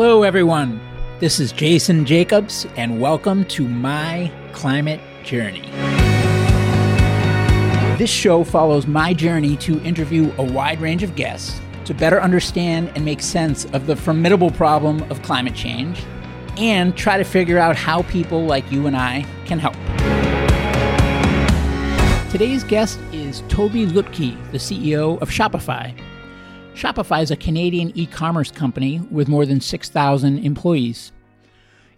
Hello, everyone. This is Jason Jacobs, and welcome to My Climate Journey. This show follows my journey to interview a wide range of guests to better understand and make sense of the formidable problem of climate change and try to figure out how people like you and I can help. Today's guest is Tobi Lütke, the CEO of Shopify. Shopify is a Canadian e commerce company with more than 6,000 employees.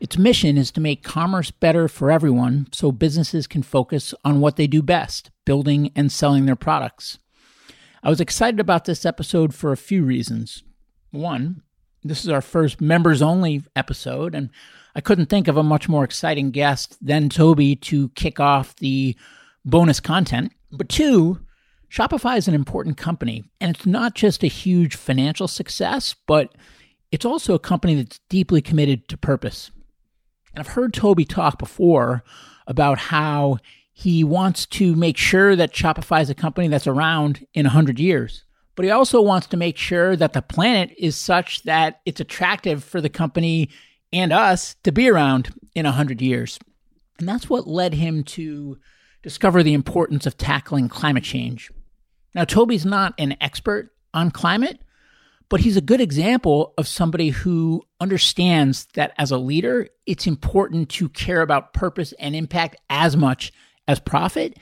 Its mission is to make commerce better for everyone so businesses can focus on what they do best building and selling their products. I was excited about this episode for a few reasons. One, this is our first members only episode, and I couldn't think of a much more exciting guest than Tobi to kick off the bonus content. But two, Shopify is an important company, and it's not just a huge financial success, but it's also a company that's deeply committed to purpose. And I've heard Tobi talk before about how he wants to make sure that Shopify is a company that's around in 100 years. But he also wants to make sure that the planet is such that it's attractive for the company and us to be around in 100 years. And that's what led him to discover the importance of tackling climate change. Now, Tobi's not an expert on climate, but he's a good example of somebody who understands that as a leader, it's important to care about purpose and impact as much as profit.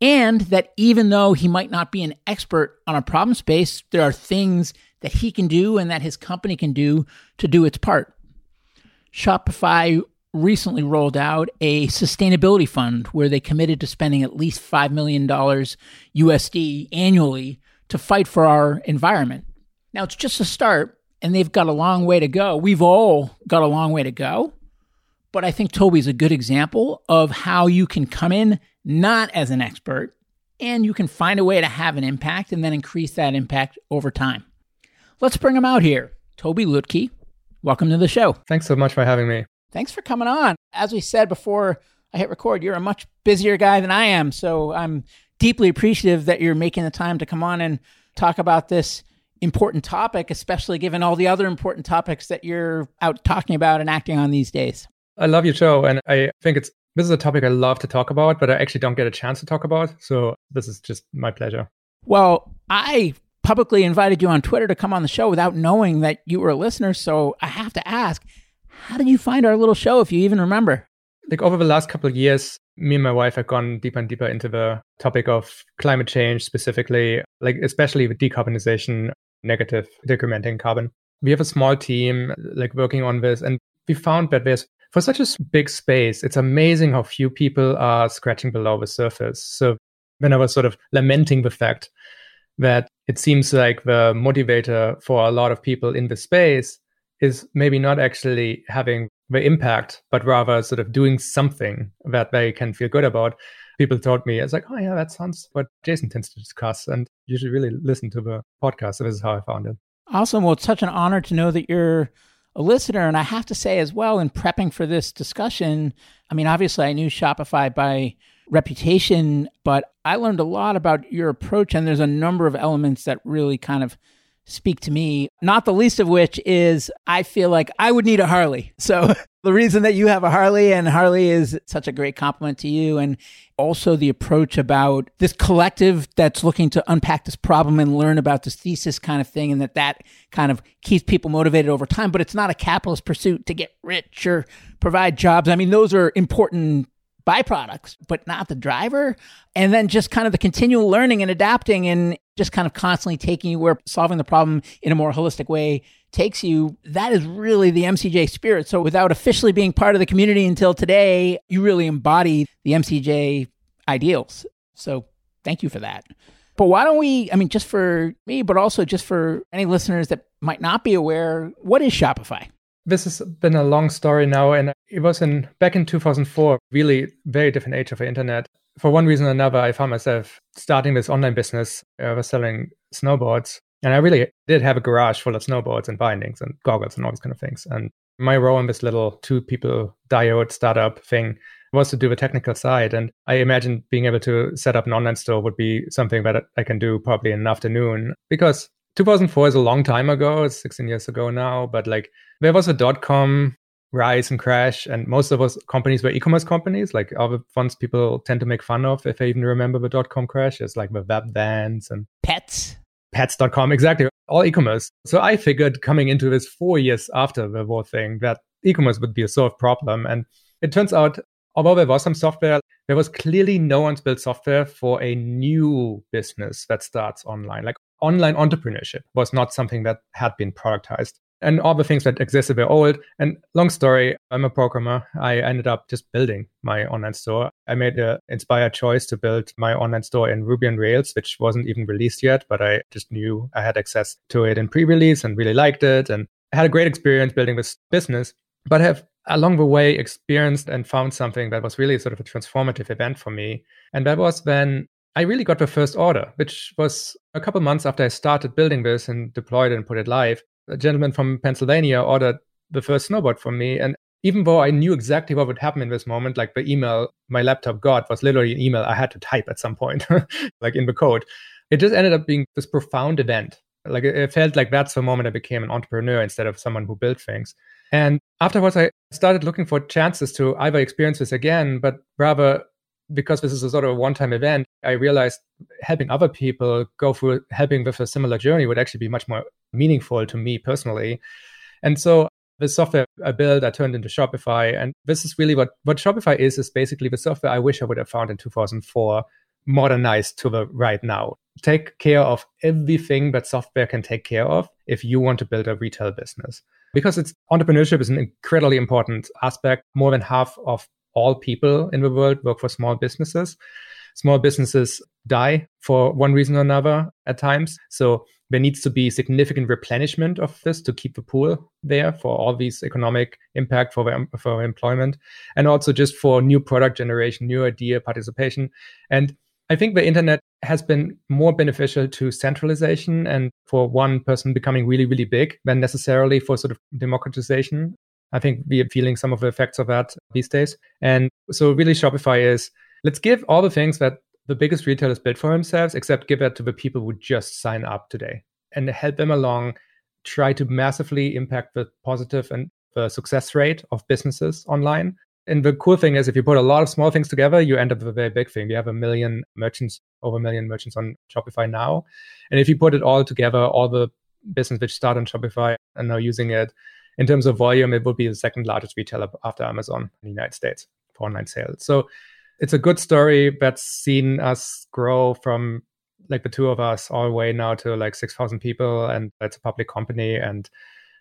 And that even though he might not be an expert on a problem space, there are things that he can do and that his company can do to do its part. Shopify recently rolled out a sustainability fund where they committed to spending at least $5 million USD annually to fight for our environment. Now, it's just a start, and they've got a long way to go. We've all got a long way to go. But I think Tobi's a good example of how you can come in not as an expert and you can find a way to have an impact and then increase that impact over time. Let's bring him out here. Tobi Lütke, welcome to the show. Thanks so much for having me. Thanks for coming on. As we said before I hit record, you're a much busier guy than I am. So I'm deeply appreciative that you're making the time to come on and talk about this important topic, especially given all the other important topics that you're out talking about and acting on these days. I love your show. And I think it's this is a topic I love to talk about, but I actually don't get a chance to talk about. So this is just my pleasure. Well, I publicly invited you on Twitter to come on the show without knowing that you were a listener. So I have to ask, how did you find our little show, if you even remember? Like over the last couple of years, me and my wife have gone deeper and deeper into the topic of climate change, specifically, like especially with decarbonization, negative decrementing carbon. We have a small team like working on this, and we found that there's for such a big space, it's amazing how few people are scratching below the surface. So when I was sort of lamenting the fact that it seems like the motivator for a lot of people in the space is maybe not actually having the impact, but rather sort of doing something that they can feel good about. People told me, it's like, oh, yeah, that sounds what Jason tends to discuss. And you should really listen to the podcast. So this is how I found it. Awesome. Well, it's such an honor to know that you're a listener. And I have to say as well, in prepping for this discussion, I mean, obviously, I knew Shopify by reputation, but I learned a lot about your approach. And there's a number of elements that really kind of speak to me, not the least of which is I feel like I would need a Harley. So the reason that you have a Harley and Harley is such a great compliment to you and also the approach about this collective that's looking to unpack this problem and learn about this thesis kind of thing and that that kind of keeps people motivated over time but it's not a capitalist pursuit to get rich or provide jobs. I mean those are important byproducts, but not the driver. And then just kind of the continual learning and adapting and just kind of constantly taking you where solving the problem in a more holistic way takes you. That is really the MCJ spirit. So without officially being part of the community until today, you really embody the MCJ ideals. So thank you for that. But why don't we, I mean, just for me, but also just for any listeners that might not be aware, what is Shopify? This has been a long story now, and it was in back in 2004, really very different age of the internet. For one reason or another, I found myself starting this online business. I was selling snowboards, and I really did have a garage full of snowboards and bindings and goggles and all these kind of things. And my role in this little two people diode startup thing was to do the technical side. And I imagined being able to set up an online store would be something that I can do probably in an afternoon because 2004 is a long time ago. It's 16 years ago now, but like there was a dot com rise and crash, and most of those companies were e-commerce companies. Like all the ones people tend to make fun of if they even remember the dot com crash. It's like the Webvans and pets. Pets.com, exactly. All e-commerce. So I figured coming into this four years after the whole thing that e-commerce would be a solved problem. And it turns out, although there was some software, there was clearly no one's built software for a new business that starts online. Like online entrepreneurship was not something that had been productized and all the things that existed were old. And long story, I'm a programmer. I ended up just building my online store. I made the inspired choice to build my online store in Ruby on Rails, which wasn't even released yet, but I just knew I had access to it in pre-release and really liked it. And I had a great experience building this business, but have along the way experienced and found something that was really sort of a transformative event for me. And that was when I really got the first order, which was a couple months after I started building this and deployed it and put it live a gentleman from Pennsylvania ordered the first snowboard from me. And even though I knew exactly what would happen in this moment, like the email my laptop got was literally an email I had to type at some point, like in the code, it just ended up being this profound event. Like it felt like that's the moment I became an entrepreneur instead of someone who built things. And afterwards, I started looking for chances to either experience this again, but rather because this is a sort of a one-time event, I realized helping other people go through helping with a similar journey would actually be much more meaningful to me personally. And so the software I built, I turned into Shopify. And this is really what, what Shopify is, is basically the software I wish I would have found in 2004, modernized to the right now. Take care of everything that software can take care of if you want to build a retail business. Because it's entrepreneurship is an incredibly important aspect. More than half of all people in the world work for small businesses. Small businesses die for one reason or another at times. So there needs to be significant replenishment of this to keep the pool there for all these economic impact for, for employment and also just for new product generation, new idea participation. And I think the internet has been more beneficial to centralization and for one person becoming really, really big than necessarily for sort of democratization. I think we are feeling some of the effects of that these days. And so really Shopify is let's give all the things that the biggest retailers build for themselves, except give that to the people who just sign up today and help them along, try to massively impact the positive and the success rate of businesses online. And the cool thing is, if you put a lot of small things together, you end up with a very big thing. We have a million merchants, over a million merchants on Shopify now. And if you put it all together, all the business which start on Shopify and now using it, in terms of volume, it would be the second largest retailer after Amazon in the United States for online sales. So it's a good story that's seen us grow from like the two of us all the way now to like 6,000 people and it's a public company and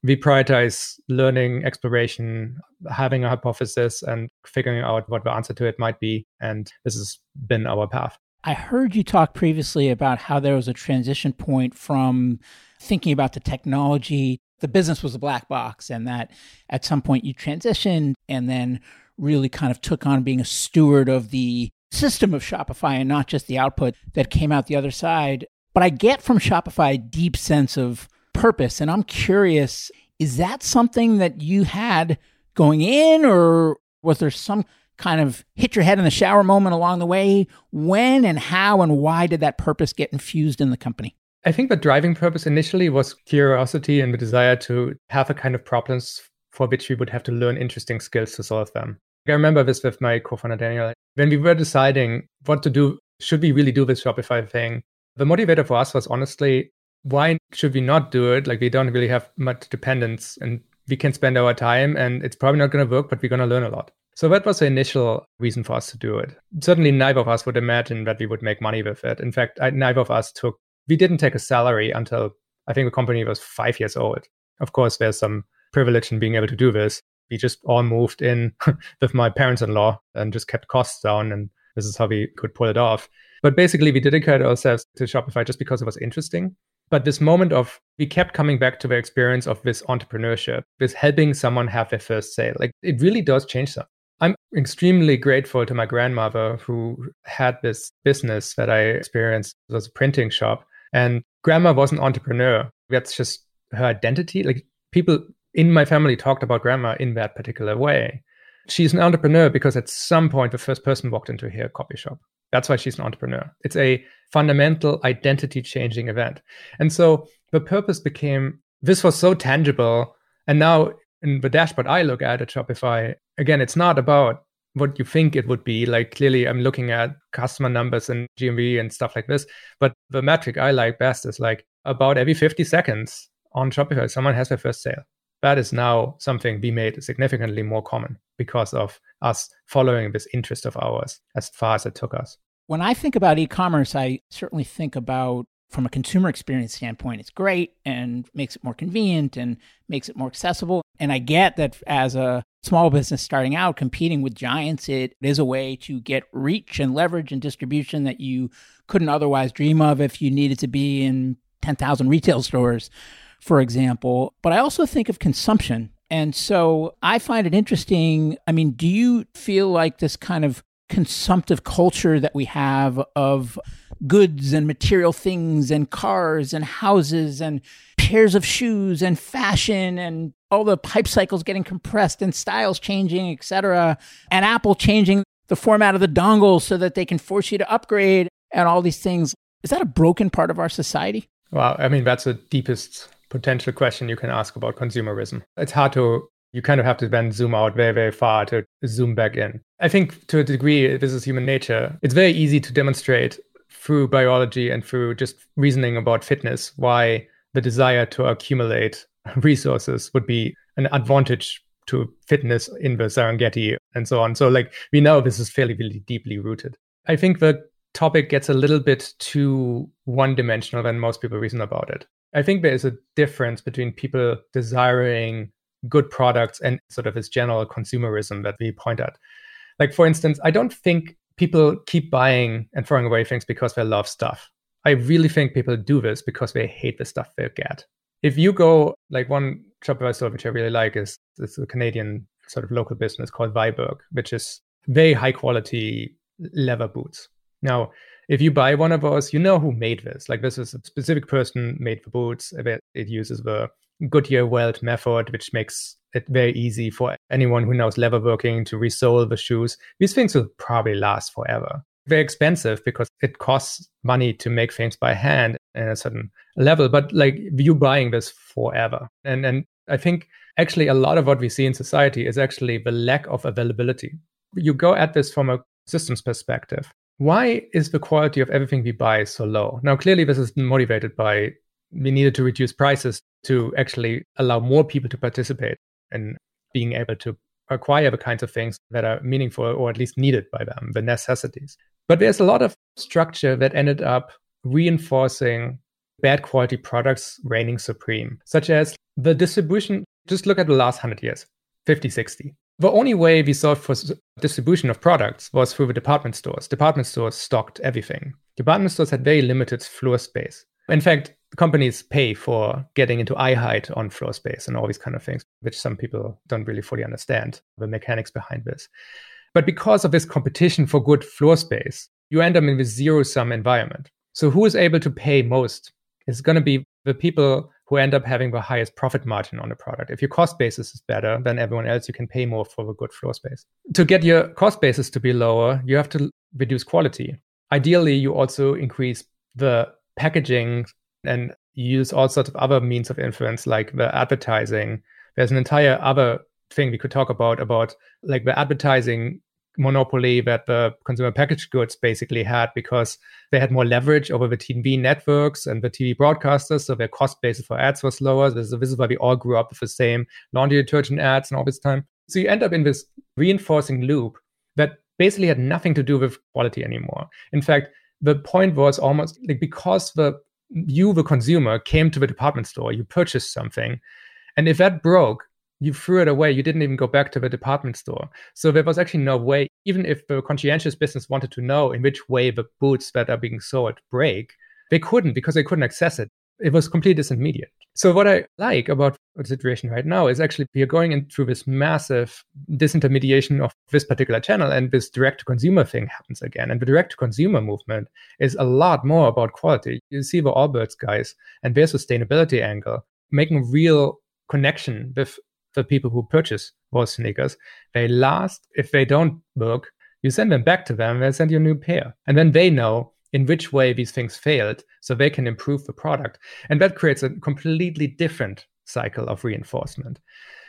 we prioritize learning, exploration, having a hypothesis and figuring out what the answer to it might be. And this has been our path. I heard you talk previously about how there was a transition point from thinking about the technology. The business was a black box, and that at some point you transitioned and then really kind of took on being a steward of the system of Shopify and not just the output that came out the other side. But I get from Shopify a deep sense of purpose. And I'm curious is that something that you had going in, or was there some kind of hit your head in the shower moment along the way? When and how and why did that purpose get infused in the company? I think the driving purpose initially was curiosity and the desire to have a kind of problems for which we would have to learn interesting skills to solve them. I remember this with my co-founder Daniel. When we were deciding what to do, should we really do this Shopify thing? The motivator for us was honestly, why should we not do it? Like we don't really have much dependence and we can spend our time and it's probably not going to work, but we're going to learn a lot. So that was the initial reason for us to do it. Certainly neither of us would imagine that we would make money with it. In fact, I, neither of us took, we didn't take a salary until I think the company was five years old. Of course, there's some privilege in being able to do this. We just all moved in with my parents-in-law and just kept costs down and this is how we could pull it off. But basically we dedicated ourselves to shopify just because it was interesting. But this moment of we kept coming back to the experience of this entrepreneurship this helping someone have their first sale. Like it really does change something i'm extremely grateful to my grandmother who had this business that i experienced. It was a printing shop and grandma was an entrepreneur that's just her identity like people in my family talked about grandma in that particular way. She's an entrepreneur because at some point the first person walked into her coffee shop. That's why she's an entrepreneur. It's a fundamental identity changing event. And so the purpose became this was so tangible. And now in the dashboard I look at at Shopify, again, it's not about what you think it would be. Like clearly I'm looking at customer numbers and GMV and stuff like this. But the metric I like best is like about every 50 seconds on Shopify, someone has their first sale. That is now something we made significantly more common because of us following this interest of ours as far as it took us. When I think about e commerce, I certainly think about from a consumer experience standpoint, it's great and makes it more convenient and makes it more accessible. And I get that as a small business starting out, competing with giants, it is a way to get reach and leverage and distribution that you couldn't otherwise dream of if you needed to be in 10,000 retail stores, for example. But I also think of consumption. And so I find it interesting. I mean, do you feel like this kind of consumptive culture that we have of goods and material things and cars and houses and pairs of shoes and fashion and all the pipe cycles getting compressed and styles changing, etc. And Apple changing the format of the dongle so that they can force you to upgrade and all these things. Is that a broken part of our society? Well, I mean, that's the deepest potential question you can ask about consumerism. It's hard to you kind of have to then zoom out very, very far to zoom back in. I think to a degree, this is human nature. It's very easy to demonstrate through biology and through just reasoning about fitness why the desire to accumulate resources would be an advantage to fitness in the Serengeti and so on. So, like, we know this is fairly, really deeply rooted. I think the topic gets a little bit too one dimensional when most people reason about it. I think there is a difference between people desiring good products and sort of this general consumerism that we point at. Like, for instance, I don't think people keep buying and throwing away things because they love stuff. I really think people do this because they hate the stuff they get. If you go, like one Shopify store which I really like is it's a Canadian sort of local business called Viberg, which is very high quality leather boots. Now, if you buy one of those, you know who made this. Like this is a specific person made the boots. It uses the Goodyear welt method, which makes it very easy for anyone who knows leatherworking to resole the shoes. These things will probably last forever. Very expensive because it costs money to make things by hand in a certain level, but like you buying this forever. And and I think actually a lot of what we see in society is actually the lack of availability. You go at this from a systems perspective. Why is the quality of everything we buy so low? Now, clearly, this is motivated by we needed to reduce prices to actually allow more people to participate in being able to acquire the kinds of things that are meaningful or at least needed by them, the necessities. But there's a lot of structure that ended up reinforcing bad quality products reigning supreme, such as the distribution. Just look at the last 100 years 50, 60. The only way we saw for distribution of products was through the department stores. Department stores stocked everything. Department stores had very limited floor space. In fact, companies pay for getting into eye height on floor space and all these kind of things, which some people don't really fully understand the mechanics behind this. But because of this competition for good floor space, you end up in this zero sum environment. So who is able to pay most is going to be the people who end up having the highest profit margin on the product. If your cost basis is better than everyone else, you can pay more for the good floor space. To get your cost basis to be lower, you have to reduce quality. Ideally, you also increase the packaging and use all sorts of other means of influence like the advertising there's an entire other thing we could talk about about like the advertising monopoly that the consumer packaged goods basically had because they had more leverage over the TV networks and the TV broadcasters, so their cost basis for ads was lower. This is why we all grew up with the same laundry detergent ads and all this time. So you end up in this reinforcing loop that basically had nothing to do with quality anymore. In fact, the point was almost like because the you, the consumer, came to the department store, you purchased something, and if that broke, you threw it away. You didn't even go back to the department store. So there was actually no way, even if the conscientious business wanted to know in which way the boots that are being sold break, they couldn't because they couldn't access it it was completely disintermediate. So what I like about the situation right now is actually we are going in through this massive disintermediation of this particular channel and this direct to consumer thing happens again. And the direct to consumer movement is a lot more about quality. You see the Allbirds guys and their sustainability angle making real connection with the people who purchase those sneakers. They last. If they don't work, you send them back to them, they send you a new pair. And then they know in which way these things failed so they can improve the product. And that creates a completely different cycle of reinforcement.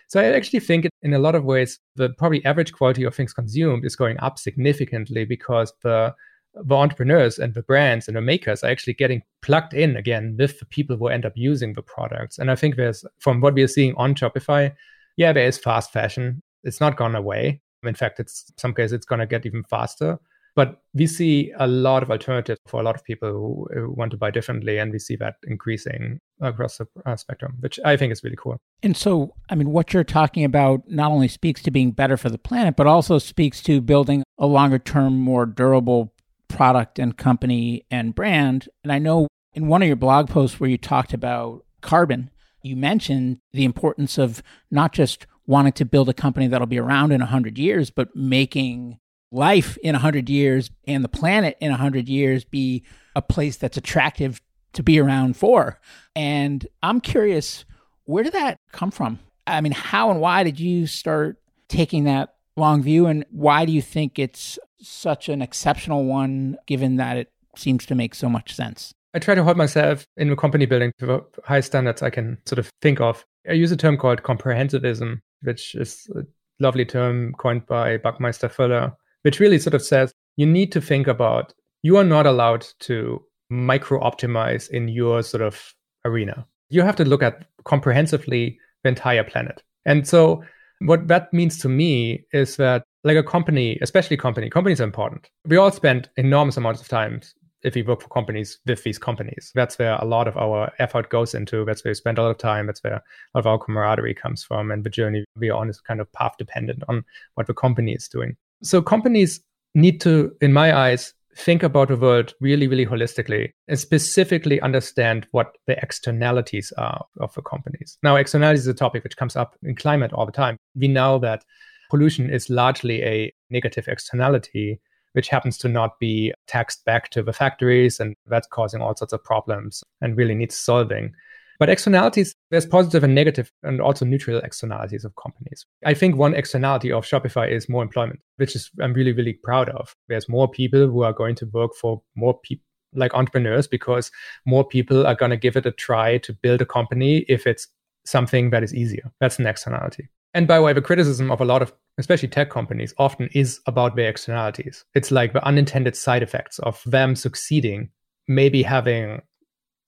So I actually think in a lot of ways, the probably average quality of things consumed is going up significantly because the the entrepreneurs and the brands and the makers are actually getting plugged in again with the people who end up using the products. And I think there's, from what we are seeing on Shopify, yeah, there is fast fashion. It's not gone away. In fact, it's in some cases it's going to get even faster. But we see a lot of alternatives for a lot of people who, want to buy differently, and we see that increasing across the uh, spectrum, which I think is really cool. And so, I mean, what you're talking about not only speaks to being better for the planet, but also speaks to building a longer term, more durable product and company and brand. And I know in one of your blog posts where you talked about carbon, you mentioned the importance of not just wanting to build a company that'll be around in 100 years, but making life in 100 years and the planet in 100 years be a place that's attractive to be around for. And I'm curious, where did that come from? I mean, how and why did you start taking that long view? And why do you think it's such an exceptional one, given that it seems to make so much sense? I try to hold myself in the company building to the high standards I can sort of think of. I use a term called comprehensivism, which is a lovely term coined by Buckminster Fuller, which really sort of says you need to think about you are not allowed to micro optimize in your sort of arena. You have to look at comprehensively the entire planet. And so what that means to me is that like a company, especially company, companies are important. We all spend enormous amounts of time if we work for companies with these companies. That's where a lot of our effort goes into. That's where we spend a lot of time. That's where a lot of our camaraderie comes from. And the journey we are on is kind of path dependent on what the company is doing. So companies need to, in my eyes, think about the world really, really holistically and specifically understand what the externalities are of the companies. Now, externalities is a topic which comes up in climate all the time. We know that pollution is largely a negative externality which happens to not be taxed back to the factories. And that's causing all sorts of problems and really needs solving. But externalities, there's positive and negative and also neutral externalities of companies. I think one externality of Shopify is more employment, which is I'm really, really proud of. There's more people who are going to work for more people like entrepreneurs because more people are going to give it a try to build a company if it's something that is easier. That's an externality. And by the way, the criticism of a lot of especially tech companies, often is about their externalities. It's like the unintended side effects of them succeeding, maybe having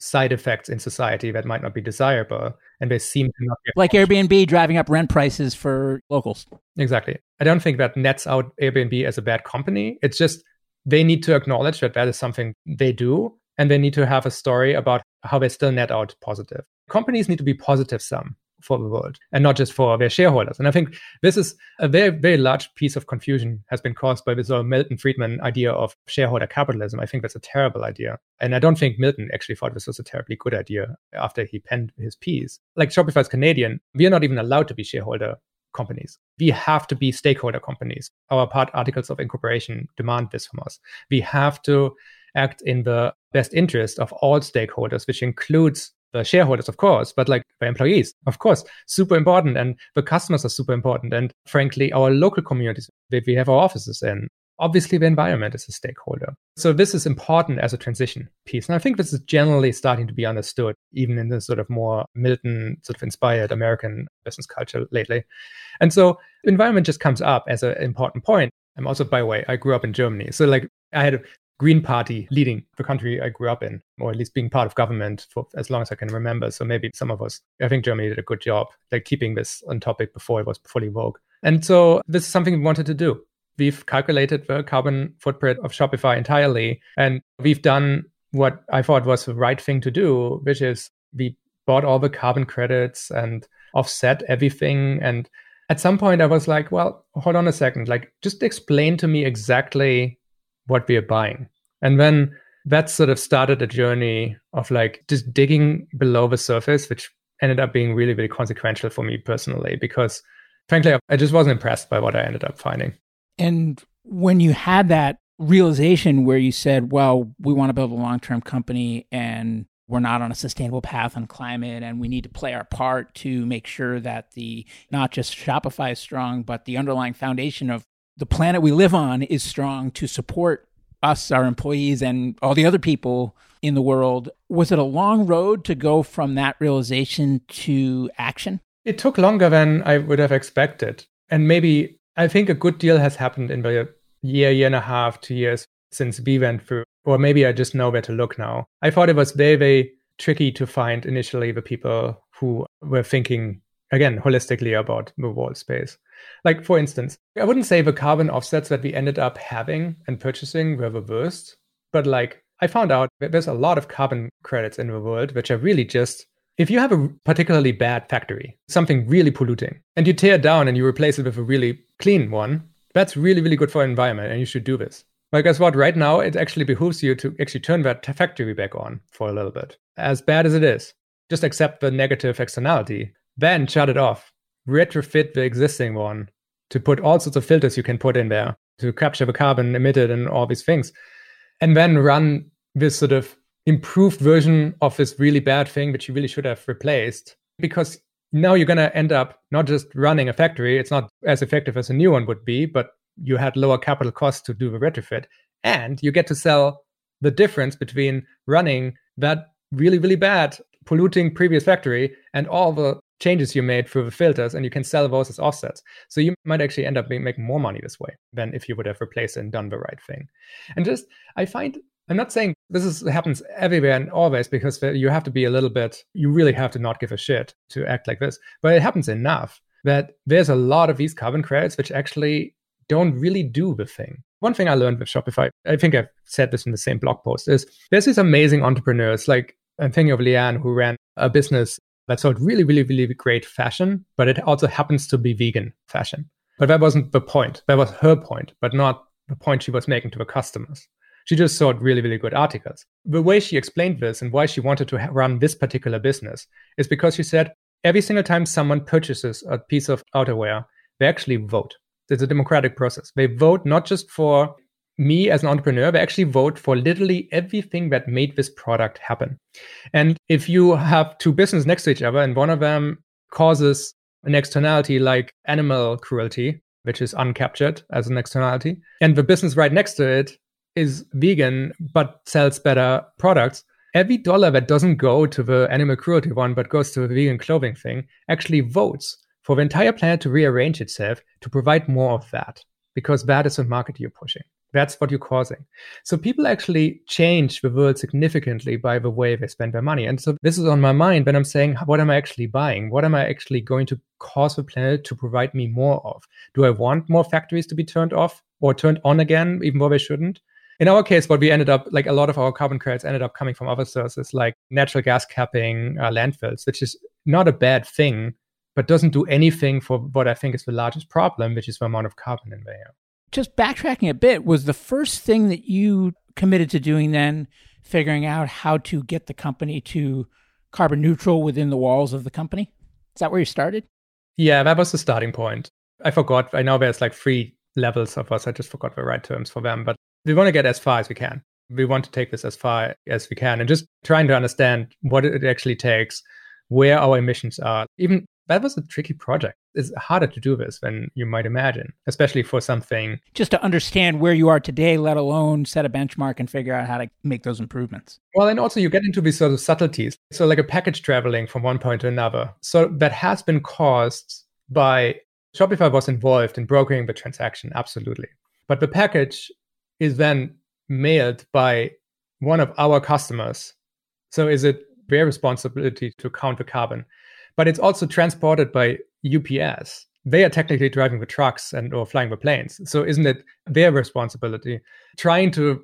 side effects in society that might not be desirable and they seem to not be like airbnb driving up rent prices for locals. Exactly. I don't think that nets out airbnb as a bad company. It's just they need to acknowledge that that is something they do and they need to have a story about how they still net out positive. Companies need to be positive sum for the world and not just for their shareholders. And I think this is a very, very large piece of confusion has been caused by this Milton Friedman idea of shareholder capitalism. I think that's a terrible idea. And I don't think Milton actually thought this was a terribly good idea after he penned his piece. Like Shopify's Canadian, we are not even allowed to be shareholder companies. We have to be stakeholder companies. Our part articles of incorporation demand this from us. We have to act in the best interest of all stakeholders, which includes the shareholders, of course, but like the employees, of course, super important. And the customers are super important. And frankly, our local communities that we have our offices in, obviously the environment is a stakeholder. So this is important as a transition piece. And I think this is generally starting to be understood, even in the sort of more Milton sort of inspired American business culture lately. And so environment just comes up as an important point. I'm also, by the way, I grew up in Germany. So like I had Green Party leading the country I grew up in, or at least being part of government for as long as I can remember. So maybe some of us, I think Germany did a good job, like keeping this on topic before it was fully vogue. And so this is something we wanted to do. We've calculated the carbon footprint of Shopify entirely, and we've done what I thought was the right thing to do, which is we bought all the carbon credits and offset everything. And at some point, I was like, well, hold on a second. Like, just explain to me exactly what we are buying. And then that sort of started a journey of like just digging below the surface, which ended up being really, really consequential for me personally, because frankly, I just wasn't impressed by what I ended up finding. And when you had that realization where you said, well, we want to build a long term company and we're not on a sustainable path on climate and we need to play our part to make sure that the not just Shopify is strong, but the underlying foundation of the planet we live on is strong to support us, our employees, and all the other people in the world. Was it a long road to go from that realization to action? It took longer than I would have expected. And maybe I think a good deal has happened in the year, year and a half, two years since we went through, or maybe I just know where to look now. I thought it was very, very tricky to find initially the people who were thinking, again, holistically about the world space. Like, for instance, I wouldn't say the carbon offsets that we ended up having and purchasing were the worst, but like, I found out that there's a lot of carbon credits in the world which are really just if you have a particularly bad factory, something really polluting, and you tear it down and you replace it with a really clean one, that's really, really good for environment, and you should do this. But guess what? Right now, it actually behooves you to actually turn that factory back on for a little bit. As bad as it is, just accept the negative externality, then shut it off, retrofit the existing one to put all sorts of filters you can put in there to capture the carbon emitted and all these things, and then run this sort of improved version of this really bad thing which you really should have replaced. Because now you're going to end up not just running a factory it's not as effective as a new one would be but you had lower capital costs to do the retrofit. And you get to sell the difference between running that really really bad polluting previous factory and all the changes you made through the filters and you can sell those as offsets so you might actually end up making more money this way than if you would have replaced and done the right thing and just i find I'm not saying this is happens everywhere and always because you have to be a little bit, you really have to not give a shit to act like this. But it happens enough that there's a lot of these carbon credits which actually don't really do the thing. One thing I learned with Shopify, I think I've said this in the same blog post, is there's these amazing entrepreneurs. Like I'm thinking of Leanne, who ran a business that sold really, really, really great fashion, but it also happens to be vegan fashion. But that wasn't the point. That was her point, but not the point she was making to the customers. She just sought really, really good articles. The way she explained this and why she wanted to run this particular business is because she said every single time someone purchases a piece of outerwear, they actually vote. It's a democratic process. They vote not just for me as an entrepreneur, they actually vote for literally everything that made this product happen. And if you have two businesses next to each other and one of them causes an externality like animal cruelty, which is uncaptured as an externality, and the business right next to it is vegan but sells better products, every dollar that doesn't go to the animal cruelty one but goes to the vegan clothing thing actually votes for the entire planet to rearrange itself to provide more of that because that is the market you're pushing. That's what you're causing. So people actually change the world significantly by the way they spend their money. And so this is on my mind when I'm saying, what am I actually buying? What am I actually going to cause the planet to provide me more of? Do I want more factories to be turned off or turned on again, even though they shouldn't? in our case, what we ended up like a lot of our carbon credits ended up coming from other sources like natural gas capping, uh, landfills, which is not a bad thing, but doesn't do anything for what I think is the largest problem, which is the amount of carbon in the air. Just backtracking a bit, was the first thing that you committed to doing then figuring out how to get the company to carbon neutral within the walls of the company? Is that where you started? Yeah, that was the starting point. I forgot. I know there's like three levels of us. I just forgot the right terms for them. But we want to get as far as we can. We want to take this as far as we can and just trying to understand what it actually takes, where our emissions are. Even that was a tricky project. It's harder to do this than you might imagine, especially for something. Just to understand where you are today, let alone set a benchmark and figure out how to make those improvements. Well, and also you get into these sort of subtleties. So, like a package traveling from one point to another. So, that has been caused by Shopify was involved in brokering the transaction, absolutely. But the package is then mailed by one of our customers. So is it their responsibility to count the carbon? But it's also transported by UPS. They are technically driving the trucks and or flying the planes. So isn't it their responsibility? Trying to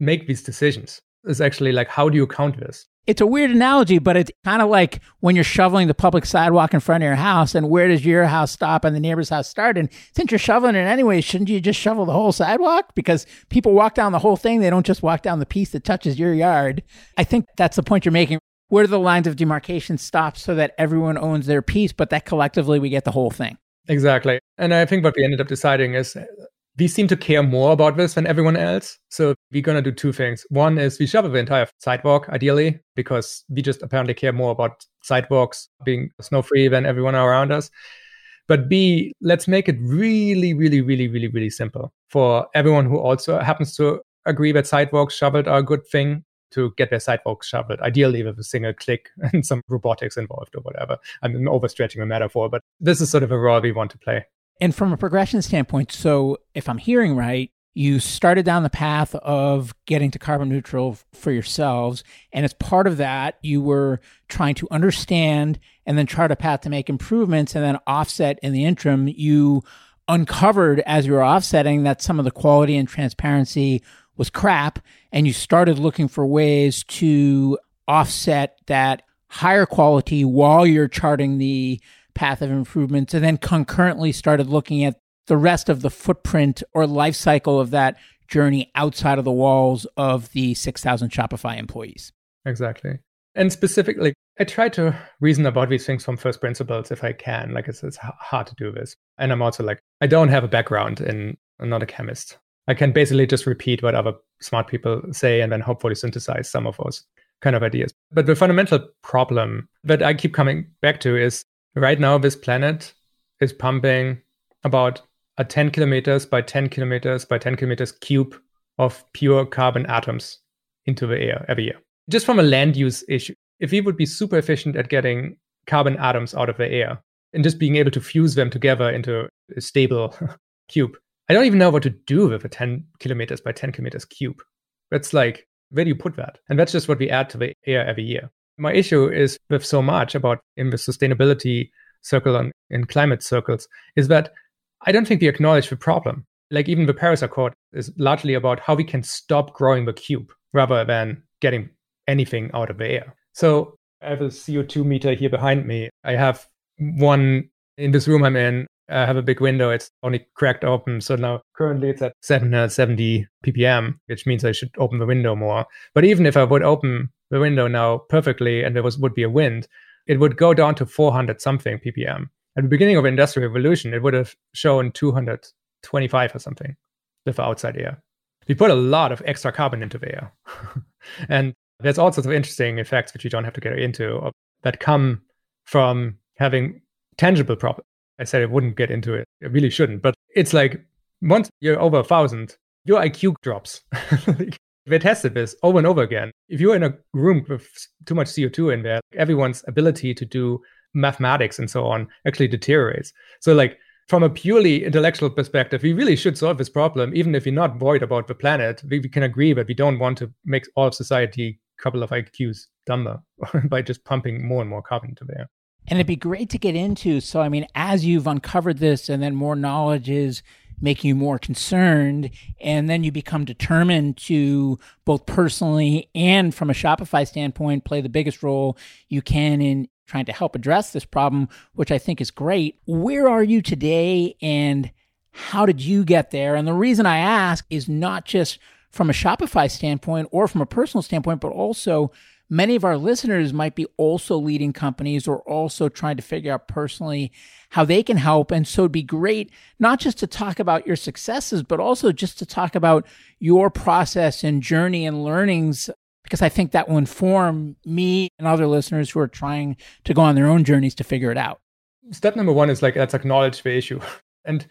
make these decisions is actually like how do you count this? It's a weird analogy, but it's kind of like when you're shoveling the public sidewalk in front of your house, and where does your house stop and the neighbor's house start? And since you're shoveling it anyway, shouldn't you just shovel the whole sidewalk? Because people walk down the whole thing, they don't just walk down the piece that touches your yard. I think that's the point you're making. Where the lines of demarcation stop so that everyone owns their piece, but that collectively we get the whole thing? Exactly. And I think what we ended up deciding is we seem to care more about this than everyone else. So we're going to do two things. One is we shovel the entire sidewalk, ideally, because we just apparently care more about sidewalks being snow free than everyone around us. But B, let's make it really, really, really, really, really simple for everyone who also happens to agree that sidewalks shoveled are a good thing to get their sidewalks shoveled, ideally with a single click and some robotics involved or whatever. I'm overstretching the metaphor, but this is sort of a role we want to play. And from a progression standpoint, so if I'm hearing right, you started down the path of getting to carbon neutral for yourselves. And as part of that, you were trying to understand and then chart a path to make improvements and then offset in the interim. You uncovered as you were offsetting that some of the quality and transparency was crap and you started looking for ways to offset that higher quality while you're charting the path of improvements and then concurrently started looking at the rest of the footprint or life cycle of that journey outside of the walls of the 6000 shopify employees. Exactly. And specifically i try to reason about these things from first principles if i can. Like it's, it's hard to do this. And i'm also like i don't have a background in i'm not a chemist I can basically just repeat what other smart people say and then hopefully synthesize some of those kind of ideas. But the fundamental problem that I keep coming back to is right now this planet is pumping about a 10 kilometers by 10 kilometers by 10 kilometers cube of pure carbon atoms into the air every year. Just from a land use issue, if we would be super efficient at getting carbon atoms out of the air and just being able to fuse them together into a stable cube, I don't even know what to do with a 10 kilometers by 10 kilometers cube. It's like, where do you put that? And that's just what we add to the air every year. My issue is with so much about in the sustainability circle and in climate circles is that I don't think we acknowledge the problem. Like even the Paris Accord is largely about how we can stop growing the cube rather than getting anything out of the air. So I have a CO2 meter here behind me. I have one in this room I'm in I have a big window. It's only cracked open. So now currently it's at 770 uh, ppm, which means I should open the window more. But even if I would open the window now perfectly and there was would be a wind, it would go down to 400 something ppm. At the beginning of industrial revolution, it would have shown 225 or something with outside air. We put a lot of extra carbon into the air. and there's all sorts of interesting effects which you don't have to get into that come from having tangible problems. I said I wouldn't get into it. I really shouldn't. But it's like once you're over a thousand, your IQ drops. they tested this over and over again. If you're in a room with too much CO2 in there, everyone's ability to do mathematics and so on actually deteriorates. So, like, from a purely intellectual perspective, we really should solve this problem, even if we're not worried about the planet. We, we can agree that we don't want to make all of society a couple of IQs dumber by just pumping more and more carbon into there. And it'd be great to get into. So, I mean, as you've uncovered this and then more knowledge is making you more concerned, and then you become determined to both personally and from a Shopify standpoint play the biggest role you can in trying to help address this problem, which I think is great. Where are you today and how did you get there? And the reason I ask is not just from a Shopify standpoint or from a personal standpoint, but also many of our listeners might be also leading companies or also trying to figure out personally how they can help. And so it'd be great not just to talk about your successes, but also just to talk about your process and journey and learnings, because I think that will inform me and other listeners who are trying to go on their own journeys to figure it out. Step number one is like, let's acknowledge the issue. And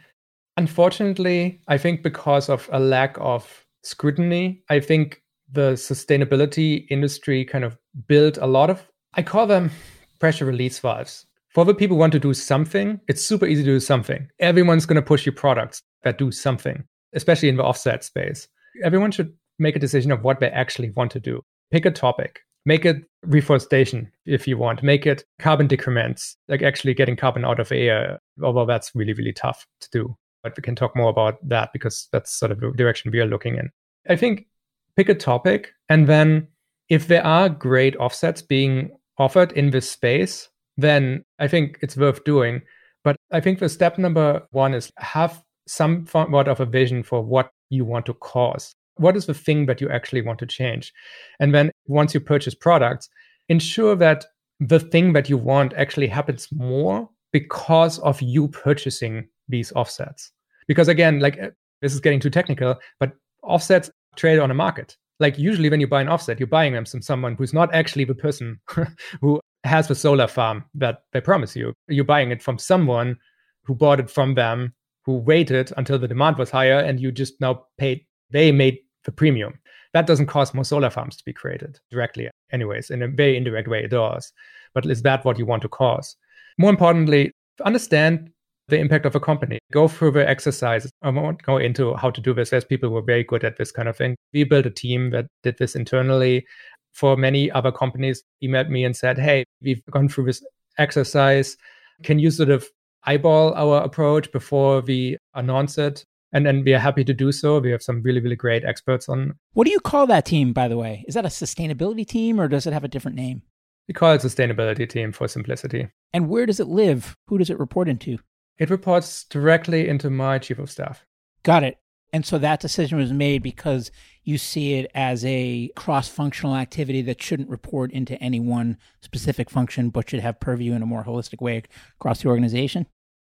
unfortunately, I think because of a lack of scrutiny, I think the sustainability industry kind of built a lot of, I call them pressure release valves. For the people who want to do something, it's super easy to do something. Everyone's going to push you products that do something, especially in the offset space. Everyone should make a decision of what they actually want to do. Pick a topic, make it reforestation if you want, make it carbon decrements, like actually getting carbon out of air. Although that's really, really tough to do. But we can talk more about that because that's sort of the direction we are looking in. I think pick a topic, and then if there are great offsets being offered in this space, then I think it's worth doing. But I think the step number one is have some somewhat of a vision for what you want to cause. What is the thing that you actually want to change? And then once you purchase products, ensure that the thing that you want actually happens more because of you purchasing these offsets. Because again, like this is getting too technical, but offsets trade on a market. Like usually when you buy an offset, you're buying them from someone who's not actually the person who has the solar farm that they promise you. You're buying it from someone who bought it from them, who waited until the demand was higher, and you just now paid, they made the premium. That doesn't cause more solar farms to be created directly, anyways. In a very indirect way, it does. But is that what you want to cause? More importantly, understand the impact of a company. Go through the exercise. I won't go into how to do this. There's people who are very good at this kind of thing. We built a team that did this internally. For many other companies, emailed me and said, Hey, we've gone through this exercise. Can you sort of eyeball our approach before we announce it? And then we are happy to do so. We have some really, really great experts on. What do you call that team, by the way? Is that a sustainability team or does it have a different name? We call it sustainability team for simplicity. And where does it live? Who does it report into? It reports directly into my chief of staff. Got it. And so that decision was made because you see it as a cross functional activity that shouldn't report into any one specific function, but should have purview in a more holistic way across the organization?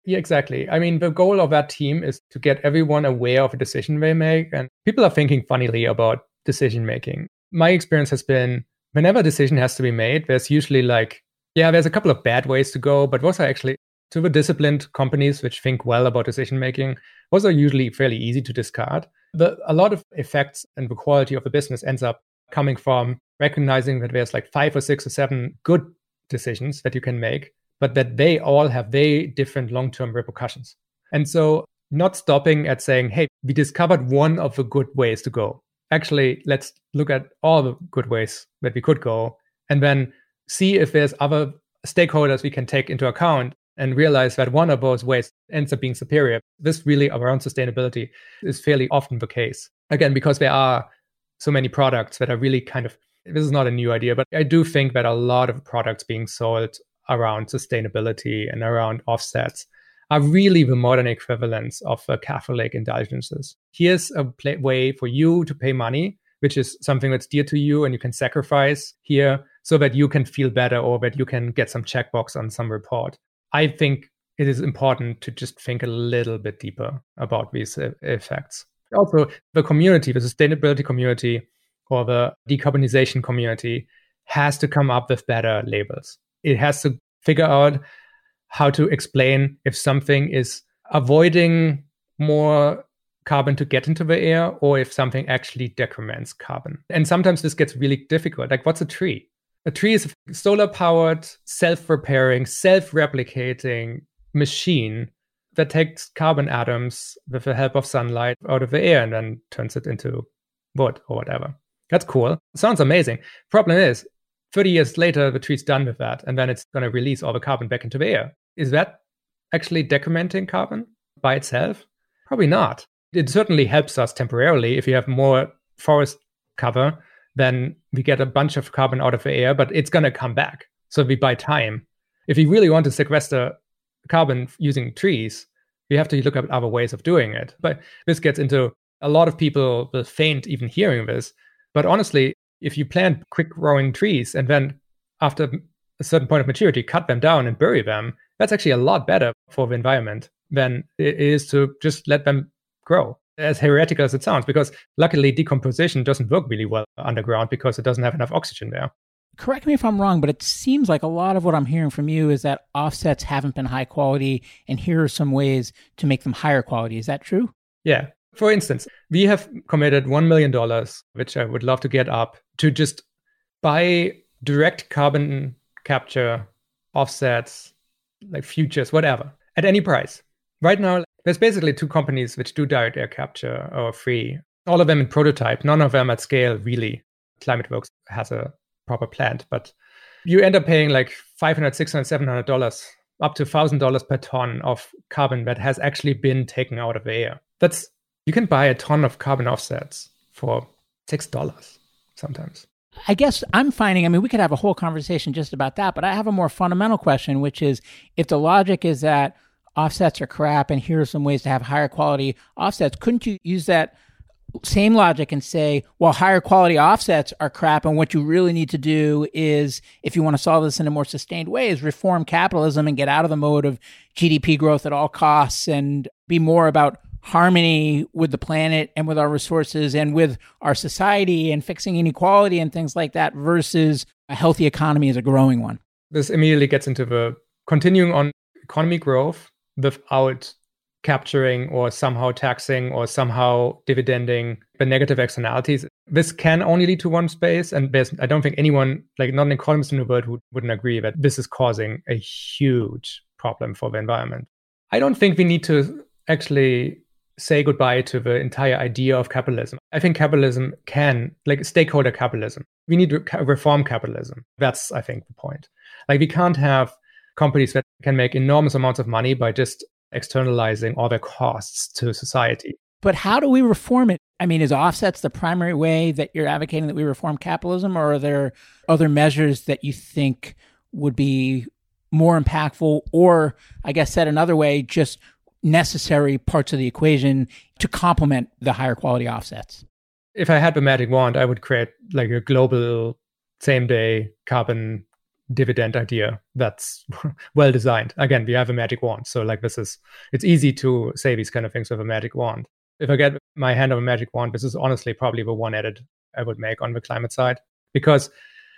Yeah, exactly. I mean, the goal of that team is to get everyone aware of a decision they make. And people are thinking funnily about decision making. My experience has been whenever a decision has to be made, there's usually like, yeah, there's a couple of bad ways to go, but those are actually super disciplined companies which think well about decision making. Those are usually fairly easy to discard. But a lot of effects and the quality of the business ends up coming from recognizing that there's like five or six or seven good decisions that you can make, but that they all have very different long term repercussions. And so, not stopping at saying, hey, we discovered one of the good ways to go. Actually, let's look at all the good ways that we could go and then see if there's other stakeholders we can take into account and realize that one of those ways ends up being superior. This really around sustainability is fairly often the case. Again, because there are so many products that are really kind of, this is not a new idea, but I do think that a lot of products being sold around sustainability and around offsets are really the modern equivalents of uh, Catholic indulgences. Here's a way for you to pay money, which is something that's dear to you and you can sacrifice here so that you can feel better or that you can get some checkbox on some report. I think it is important to just think a little bit deeper about these effects. Also, the community, the sustainability community or the decarbonization community has to come up with better labels. It has to figure out how to explain if something is avoiding more carbon to get into the air or if something actually decrements carbon. And sometimes this gets really difficult. Like, what's a tree? A tree is a solar powered, self repairing, self replicating machine that takes carbon atoms with the help of sunlight out of the air and then turns it into wood or whatever. That's cool. Sounds amazing. Problem is, 30 years later, the tree's done with that, and then it's going to release all the carbon back into the air. Is that actually decrementing carbon by itself? Probably not. It certainly helps us temporarily if you have more forest cover then we get a bunch of carbon out of the air, but it's going to come back. So we buy time. If we really want to sequester carbon using trees, we have to look at other ways of doing it. But this gets into a lot of people will faint even hearing this. But honestly, if you plant quick growing trees and then after a certain point of maturity cut them down and bury them, that's actually a lot better for the environment than it is to just let them grow as heretical as it sounds, because luckily decomposition doesn't work really well underground because it doesn't have enough oxygen there. Correct me if I'm wrong, but it seems like a lot of what I'm hearing from you is that offsets haven't been high quality, and here are some ways to make them higher quality. Is that true? Yeah. For instance, we have committed $1 million, which I would love to get up, to just buy direct carbon capture offsets, like futures, whatever, at any price. Right now, there's basically two companies which do direct air capture or free. All of them in prototype, none of them at scale, really. Climeworks has a proper plant, but you end up paying like 500 600 700 dollars up to $1000 per ton of carbon that has actually been taken out of the air that's you can buy a ton of carbon offsets for $6 sometimes I guess I'm finding, I mean, we could have a whole conversation just about that, but I have a more fundamental question, which is if the logic is that offsets are crap and here are some ways to have higher quality offsets. Couldn't you use that same logic and say, well, higher quality offsets are crap, and what you really need to do is, if you want to solve this in a more sustained way, is reform capitalism and get out of the mode of GDP growth at all costs and be more about harmony with the planet and with our resources and with our society and fixing inequality and things like that versus a healthy economy as a growing one. This immediately gets into the continuing on economy growth without capturing or somehow taxing or somehow dividending the negative externalities. This can only lead to one space. And I don't think anyone, like not an economist in the world, who wouldn't agree that this is causing a huge problem for the environment. I don't think we need to actually say goodbye to the entire idea of capitalism. I think capitalism can, like stakeholder capitalism, we need to reform capitalism. That's, I think, the point. Like, we can't have companies that can make enormous amounts of money by just externalizing all their costs to society. But how do we reform it? I mean, is offsets the primary way that you're advocating that we reform capitalism, or are there other measures that you think would be more impactful, or I guess said another way, just necessary parts of the equation to complement the higher quality offsets? If I had the magic wand, I would create like a global same day carbon dividend idea that's well designed. Again, we have a magic wand. So like this is it's easy to say these kind of things with a magic wand. If I get my hand on a magic wand, this is honestly probably the one edit I would make on the climate side. Because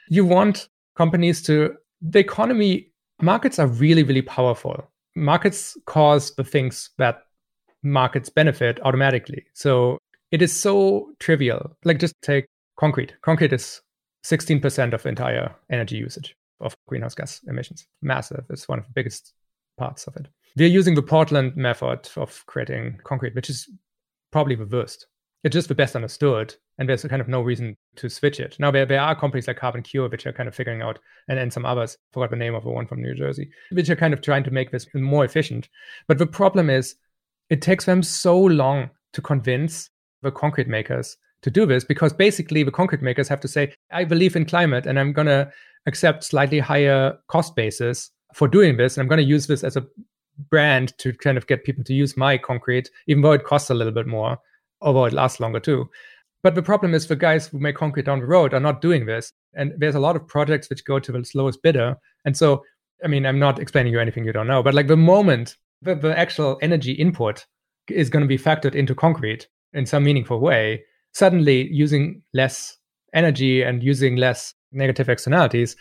you want companies to the economy markets are really, really powerful markets cause the things that markets benefit automatically. So it is so trivial. Like just take concrete. Concrete is 16% of entire energy usage of greenhouse gas emissions. Massive. It's one of the biggest parts of it. We're using the Portland method of creating concrete, which is probably the worst. It's just the best understood and there's kind of no reason to switch it. Now there, there are companies like CarbonCure which are kind of figuring out, and then some others, forgot the name of the one from New Jersey, which are kind of trying to make this more efficient. But the problem is it takes them so long to convince the concrete makers to do this because basically the concrete makers have to say, I believe in climate and I'm gonna accept slightly higher cost basis for doing this, and I'm gonna use this as a brand to kind of get people to use my concrete, even though it costs a little bit more, although it lasts longer too. But the problem is the guys who make concrete down the road are not doing this. And there's a lot of projects which go to the lowest bidder. And so, I mean, I'm not explaining you anything you don't know, but like the moment the, the actual energy input is going to be factored into concrete in some meaningful way, suddenly using less energy and using less negative externalities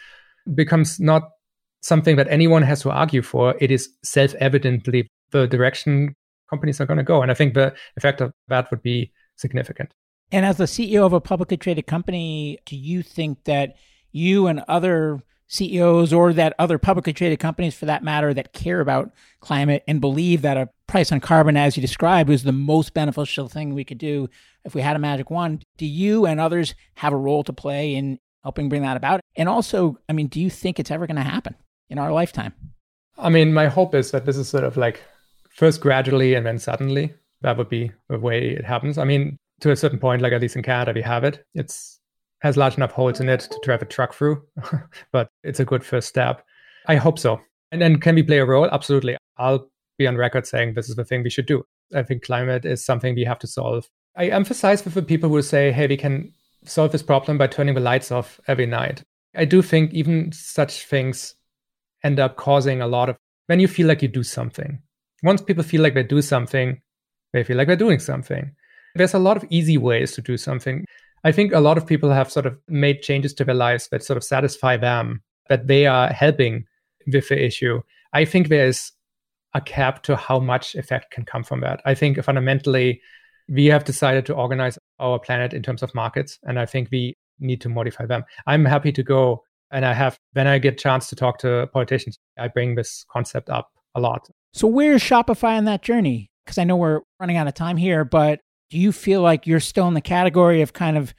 becomes not something that anyone has to argue for. It is self evidently the direction companies are going to go. And I think the effect of that would be significant. And as the CEO of a publicly traded company, do you think that you and other CEOs or that other publicly traded companies for that matter that care about climate and believe that a price on carbon, as you described, is the most beneficial thing we could do if we had a magic wand, do you and others have a role to play in helping bring that about? And also, I mean, do you think it's ever going to happen in our lifetime? I mean, my hope is that this is sort of like first gradually and then suddenly. That would be the way it happens. I mean, to a certain point, like at least in Canada, we have it. It's has large enough holes in it to drive a truck through, but it's a good first step. I hope so. And then can we play a role? Absolutely. I'll be on record saying this is the thing we should do. I think climate is something we have to solve. I emphasize with the people who say, hey, we can solve this problem by turning the lights off every night. I do think even such things end up causing a lot of when you feel like you do something. Once people feel like they do something, they feel like they're doing something. There's a lot of easy ways to do something. I think a lot of people have sort of made changes to their lives that sort of satisfy them, that they are helping with the issue. I think there's a cap to how much effect can come from that. I think fundamentally, we have decided to organize our planet in terms of markets, and I think we need to modify them. I'm happy to go, and I have, when I get a chance to talk to politicians, I bring this concept up a lot. So, where's Shopify on that journey? Because I know we're running out of time here, but do you feel like you're still in the category of kind of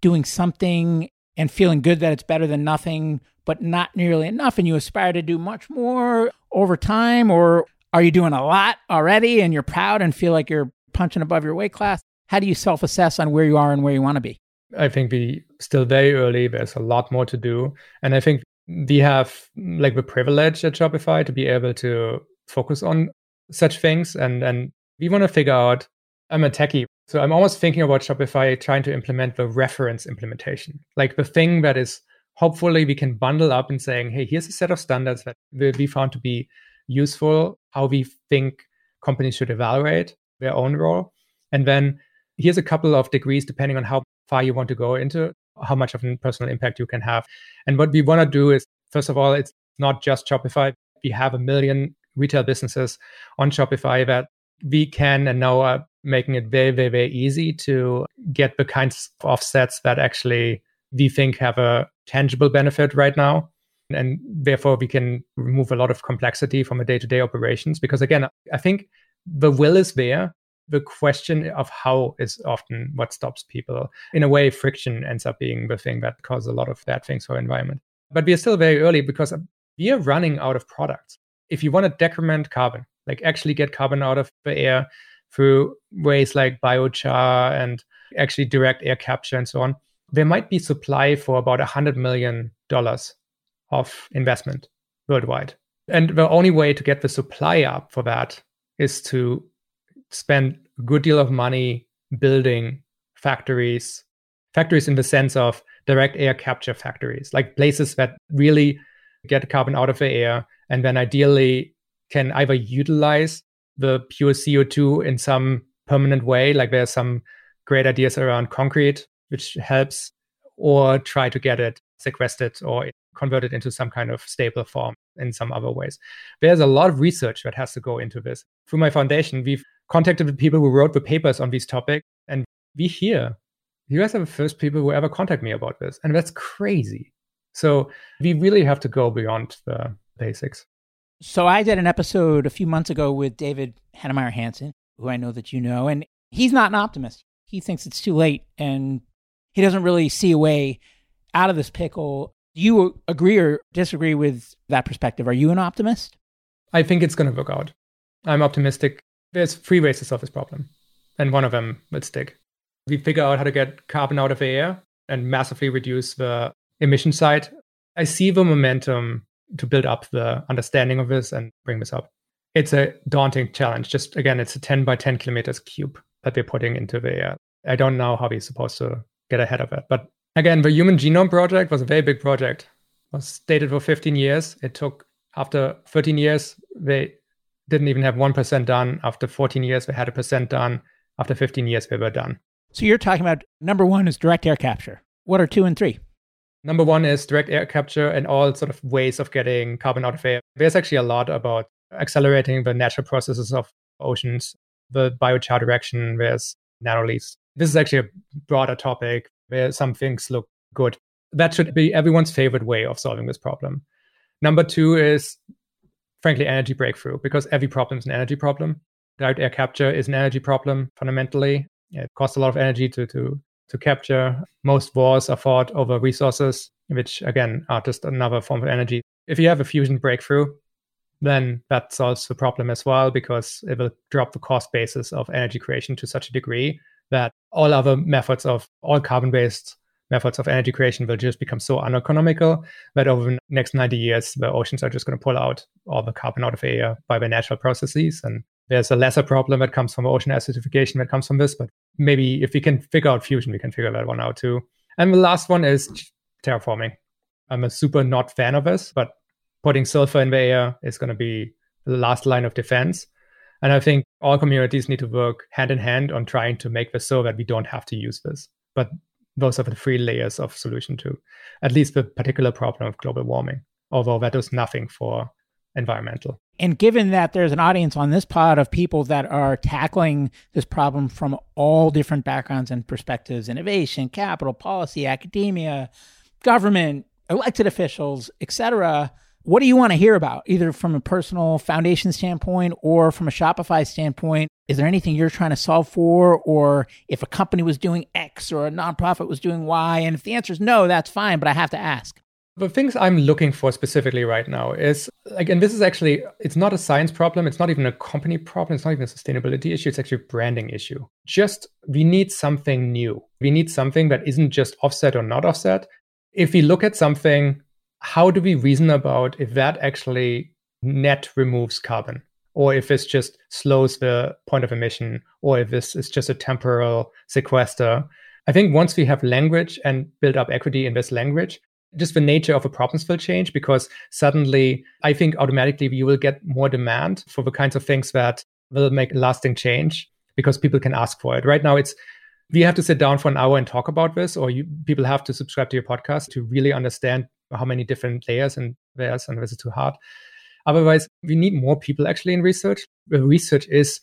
doing something and feeling good that it's better than nothing, but not nearly enough, and you aspire to do much more over time? Or are you doing a lot already and you're proud and feel like you're punching above your weight class? How do you self assess on where you are and where you want to be? I think we still very early. There's a lot more to do. And I think we have like the privilege at Shopify to be able to focus on such things and and we want to figure out I'm a techie so I'm almost thinking about Shopify trying to implement the reference implementation, like the thing that is hopefully we can bundle up and saying, hey, here's a set of standards that we found to be useful, how we think companies should evaluate. their own role. And then here's a couple of degrees depending on how far you want to go into how much of a personal impact you can have. And what we want to do is, first of all, it's not just Shopify. We have a million retail businesses on Shopify that we can and now are making it very, very, very easy to get the kinds of offsets that actually we think have a tangible benefit right now. And therefore, we can remove a lot of complexity from a day to day operations. Because again, I think the will is there. The question of how is often what stops people. In a way, friction ends up being the thing that causes a lot of bad things for environment. But we are still very early because uh, we are running out of products. If you want to decrement carbon, like actually get carbon out of the air through ways like biochar and actually direct air capture and so on, there might be supply for about $100 million of investment worldwide. And the only way to get the supply up for that is to spend a good deal of money building factories, factories in the sense of direct air capture factories, like places that really get carbon out of the air and then ideally can either utilize the pure CO2 in some permanent way, like there's some great ideas around concrete, which helps, or try to get it sequestered or converted into some kind of stable form in some other ways. There's a lot of research that has to go into this. Through my foundation, we've contacted the people who wrote the papers on these topics, and we hear you guys are the first people who ever contact me about this. And that's crazy. So we really have to go beyond the basics. So I did an episode a few months ago with David Heinemeier Hansson, who I know that you know, and he's not an optimist. He thinks it's too late and he doesn't really see a way out of this pickle. Do you agree or disagree with that perspective? Are you an optimist? I think it's going to work out. I'm optimistic. There's three ways to solve this problem, and one of them will stick. We figure out how to get carbon out of the air and massively reduce the emission side. I see the momentum to build up the understanding of this and bring this up. It's a daunting challenge. Just again, it's a 10 by 10 kilometers cube that we're putting into the air. I don't know how we're supposed to get ahead of it, but Again, the Human Genome Project was a very big project. It was stated for 15 years. It took after 13 years, they didn't even have 1% done. After 14 years, they had a percent done. After 15 years, they were done. So you're talking about number one is direct air capture. What are two and three? Number one is direct air capture and all sort of ways of getting carbon out of air. There's actually a lot about accelerating the natural processes of oceans, the biochar direction, there's nanoleafs. This is actually a broader topic where some things look good. That should be everyone's favorite way of solving this problem. Number two is, frankly, energy breakthrough, because every problem is an energy problem. Direct air capture is an energy problem fundamentally. It costs a lot of energy to, to, to capture. Most wars are fought over resources, which again are just another form of energy. If you have a fusion breakthrough, then that solves the problem as well because it will drop the cost basis of energy creation to such a degree that all other methods of all carbon based methods of energy creation will just become so uneconomical that over the next 90 years, the oceans are just going to pull out all the carbon out of the air by their natural processes. And there's a lesser problem that comes from ocean acidification that comes from this. But maybe if we can figure out fusion, we can figure that one out too. And the last one is terraforming. I'm a super not fan of this, but putting sulfur in the air is going to be the last line of defense. And I think all communities need to work hand in hand on trying to make this so that we don't have to use this. But those are the three layers of solution to at least the particular problem of global warming, although that does nothing for environmental. And given that there's an audience on this pod of people that are tackling this problem from all different backgrounds and perspectives innovation, capital, policy, academia, government, elected officials, etc what do you want to hear about, either from a personal foundation standpoint or from a Shopify standpoint? Is there anything you're trying to solve for? Or if a company was doing X or a nonprofit was doing Y? And if the answer is no, that's fine, but I have to ask. The things I'm looking for specifically right now is like, and this is actually, it's not a science problem. It's not even a company problem. It's not even a sustainability issue. It's actually a branding issue. Just, we need something new. We need something that isn't just offset or not offset. If we look at something how do we reason about if that actually net removes carbon or if this just slows the point of emission or if this is just a temporal sequester i think once we have language and build up equity in this language just the nature of a problems will change because suddenly i think automatically you will get more demand for the kinds of things that will make lasting change because people can ask for it. Right now, it's we have to sit down for an hour and talk about this, or you, people have to subscribe to your podcast to really understand how many different layers and layers, and this is too hard. Otherwise, we need more people actually in research. The research is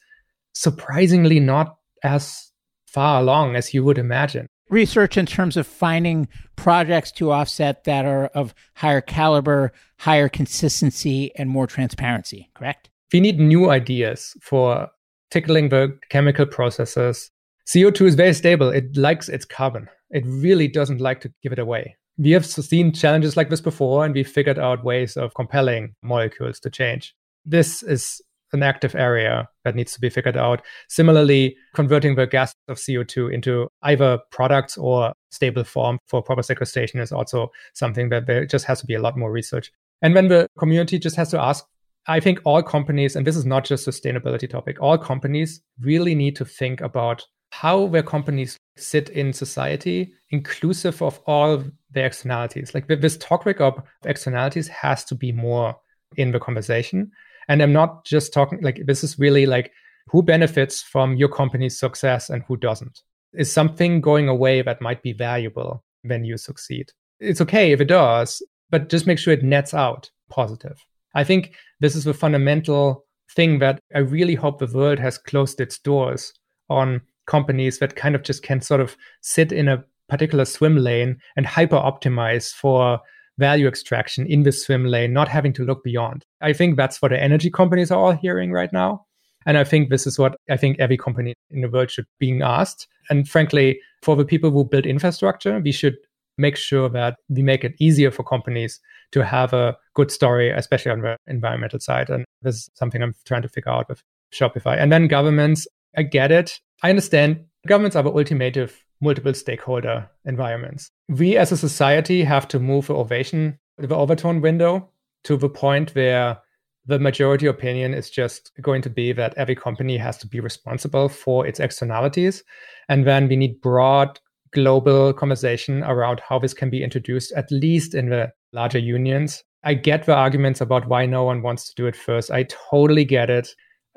surprisingly not as far along as you would imagine. Research in terms of finding projects to offset that are of higher caliber, higher consistency, and more transparency, correct? We need new ideas for tickling the chemical processes. CO2 is very stable. It likes its carbon. It really doesn't like to give it away. We have seen challenges like this before, and we figured out ways of compelling molecules to change. This is an active area that needs to be figured out. Similarly, converting the gas of CO2 into either products or stable form for proper sequestration is also something that there just has to be a lot more research. And when the community just has to ask, I think all companies, and this is not just sustainability topic, all companies really need to think about how their companies sit in society, inclusive of all the externalities. Like this topic of externalities has to be more in the conversation. And I'm not just talking like this is really like who benefits from your company's success and who doesn't. Is something going away that might be valuable when you succeed? It's okay if it does, but just make sure it nets out positive. I think this is the fundamental thing that I really hope the world has closed its doors on companies that kind of just can sort of sit in a particular swim lane and hyper optimize for value extraction in the swim lane, not having to look beyond. I think that's what the energy companies are all hearing right now. And I think this is what I think every company in the world should be asked. And frankly, for the people who build infrastructure, we should make sure that we make it easier for companies to have a good story, especially on the environmental side. And this is something I'm trying to figure out with Shopify. And then governments, I get it. I understand governments are the ultimative multiple stakeholder environments. We as a society have to move the ovation, the Overton window to the point where the majority opinion is just going to be that every company has to be responsible for its externalities. And then we need broad global conversation around how this can be introduced, at least in the larger unions. I get the arguments about why no one wants to do it first. I totally get it.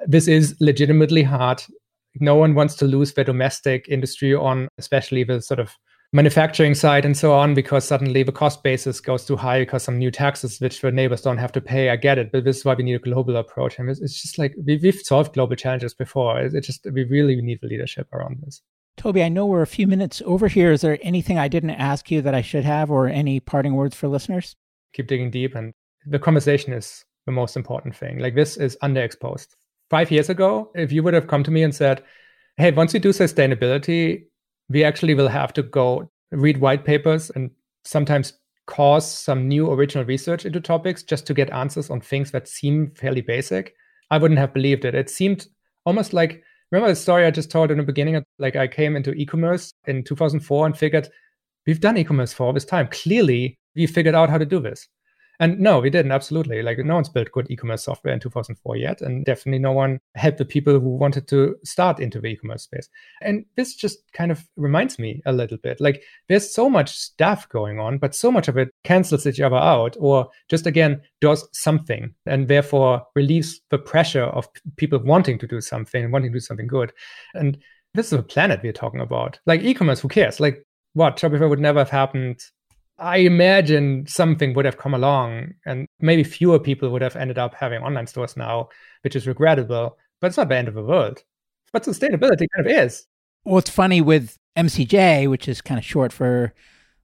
This is legitimately hard no one wants to lose their domestic industry on especially the sort of manufacturing side and so on because suddenly the cost basis goes too high because some new taxes which the neighbors don't have to pay. I get it but this is why we need a global approach. And it's just like we, have solved global challenges before. It's just we really need the leadership around this. Tobi i know we're a few minutes over here. Is there anything i didn't ask you that i should have or any parting words for listeners? Keep digging deep and the conversation is the most important thing. Like this is underexposed five years ago, if you would have come to me and said, hey, once you do sustainability, we actually will have to go read white papers and sometimes cause some new original research into topics just to get answers on things that seem fairly basic, I wouldn't have believed it. It seemed almost like remember the story I just told in the beginning? Like I came into e-commerce in 2004 and figured we've done e-commerce for all this time. Clearly, we figured out how to do this. And no, we didn't. Absolutely. Like no one's built good e-commerce software in 2004 yet. And definitely no one helped the people who wanted to start into the e-commerce space. And this just kind of reminds me a little bit like there's so much stuff going on, but so much of it cancels each other out or just again does something and therefore relieves the pressure of people wanting to do something and wanting to do something good. And this is a planet we're talking about. Like e-commerce, who cares? Like what? Shopify would never have happened I imagine something would have come along and maybe fewer people would have ended up having online stores now, which is regrettable, but it's not the end of the world. But sustainability kind of is. Well, it's funny with MCJ, which is kind of short for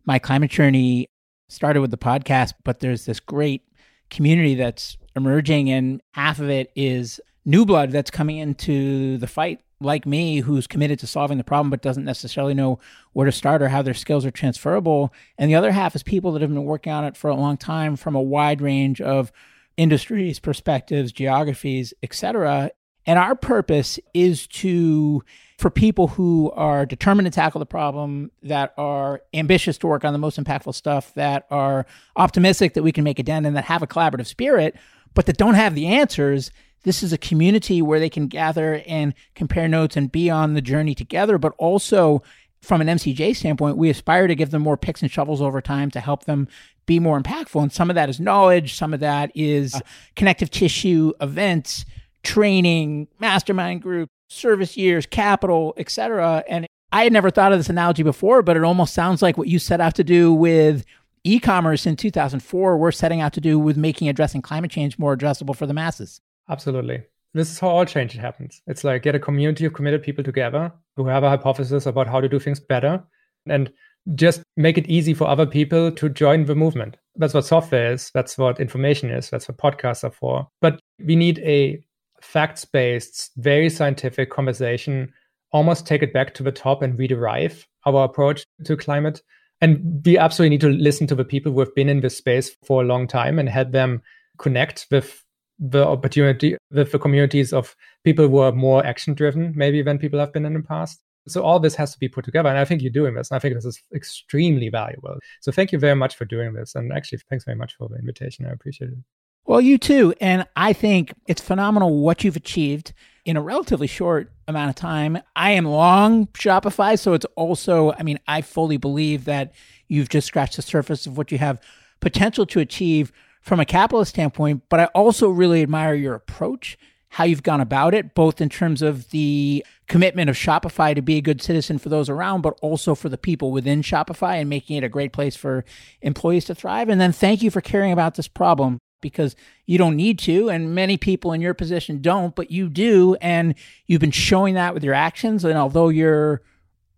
My Climate Journey, started with the podcast, but there's this great community that's emerging, and half of it is new blood that's coming into the fight like me who's committed to solving the problem but doesn't necessarily know where to start or how their skills are transferable. And the other half is people that have been working on it for a long time from a wide range of industries perspectives geographies etc and our purpose is to for people who are determined to tackle the problem that are ambitious to work on the most impactful stuff that are optimistic that we can make a dent and that have a collaborative spirit but that don't have the answers this is a community where they can gather and compare notes and be on the journey together, but also from an MCJ standpoint, we aspire to give them more picks and shovels over time to help them be more impactful. And some of that is knowledge, some of that is uh, connective tissue events, training, mastermind group, service years, capital, etc. And I had never thought of this analogy before, but it almost sounds like what you set out to do with e-commerce in 2004 we're setting out to do with making addressing climate change more addressable for the masses absolutely. This is how all change happens. It's like get a community of committed people together who have a hypothesis about how to do things better and just make it easy for other people to join the movement. That's what software is. That's what information is. That's what podcasts are for. But we need a facts-based very scientific conversation almost take it back to the top and rederive our approach to climate. And we absolutely need to listen to the people who have been in this space for a long time and help them connect with the opportunity with the communities of people who are more action driven maybe than people have been in the past so all this has to be put together and i think you're doing this and i think this is extremely valuable so thank you very much for doing this and actually thanks very much for the invitation i appreciate it well, you too. And I think it's phenomenal what you've achieved in a relatively short amount of time. I am long Shopify, so it's also, I mean, I fully believe that you've just scratched the surface of what you have potential to achieve from a capitalist standpoint. But I also really admire your approach, how you've gone about it, both in terms of the commitment of Shopify to be a good citizen for those around, but also for the people within Shopify and making it a great place for employees to thrive. And then thank you for caring about this problem because you don't need to and many people in your position don't but you do and you've been showing that with your actions and although you're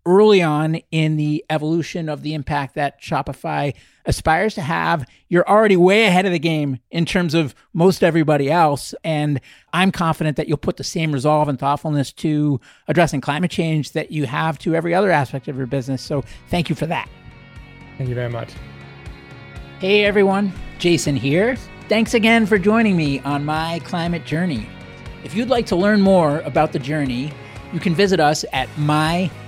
early on in the evolution of the impact that Shopify aspires to have you're already way ahead of the game in terms of most everybody else. And I'm confident that you'll put the same resolve and thoughtfulness to addressing climate change that you have to every other aspect of your business. So thank you for that. Thank you very much. Hey everyone. Jason here. Thanks again for joining me on my climate journey. If you'd like to learn more about the journey, you can visit us at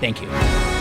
Thank you.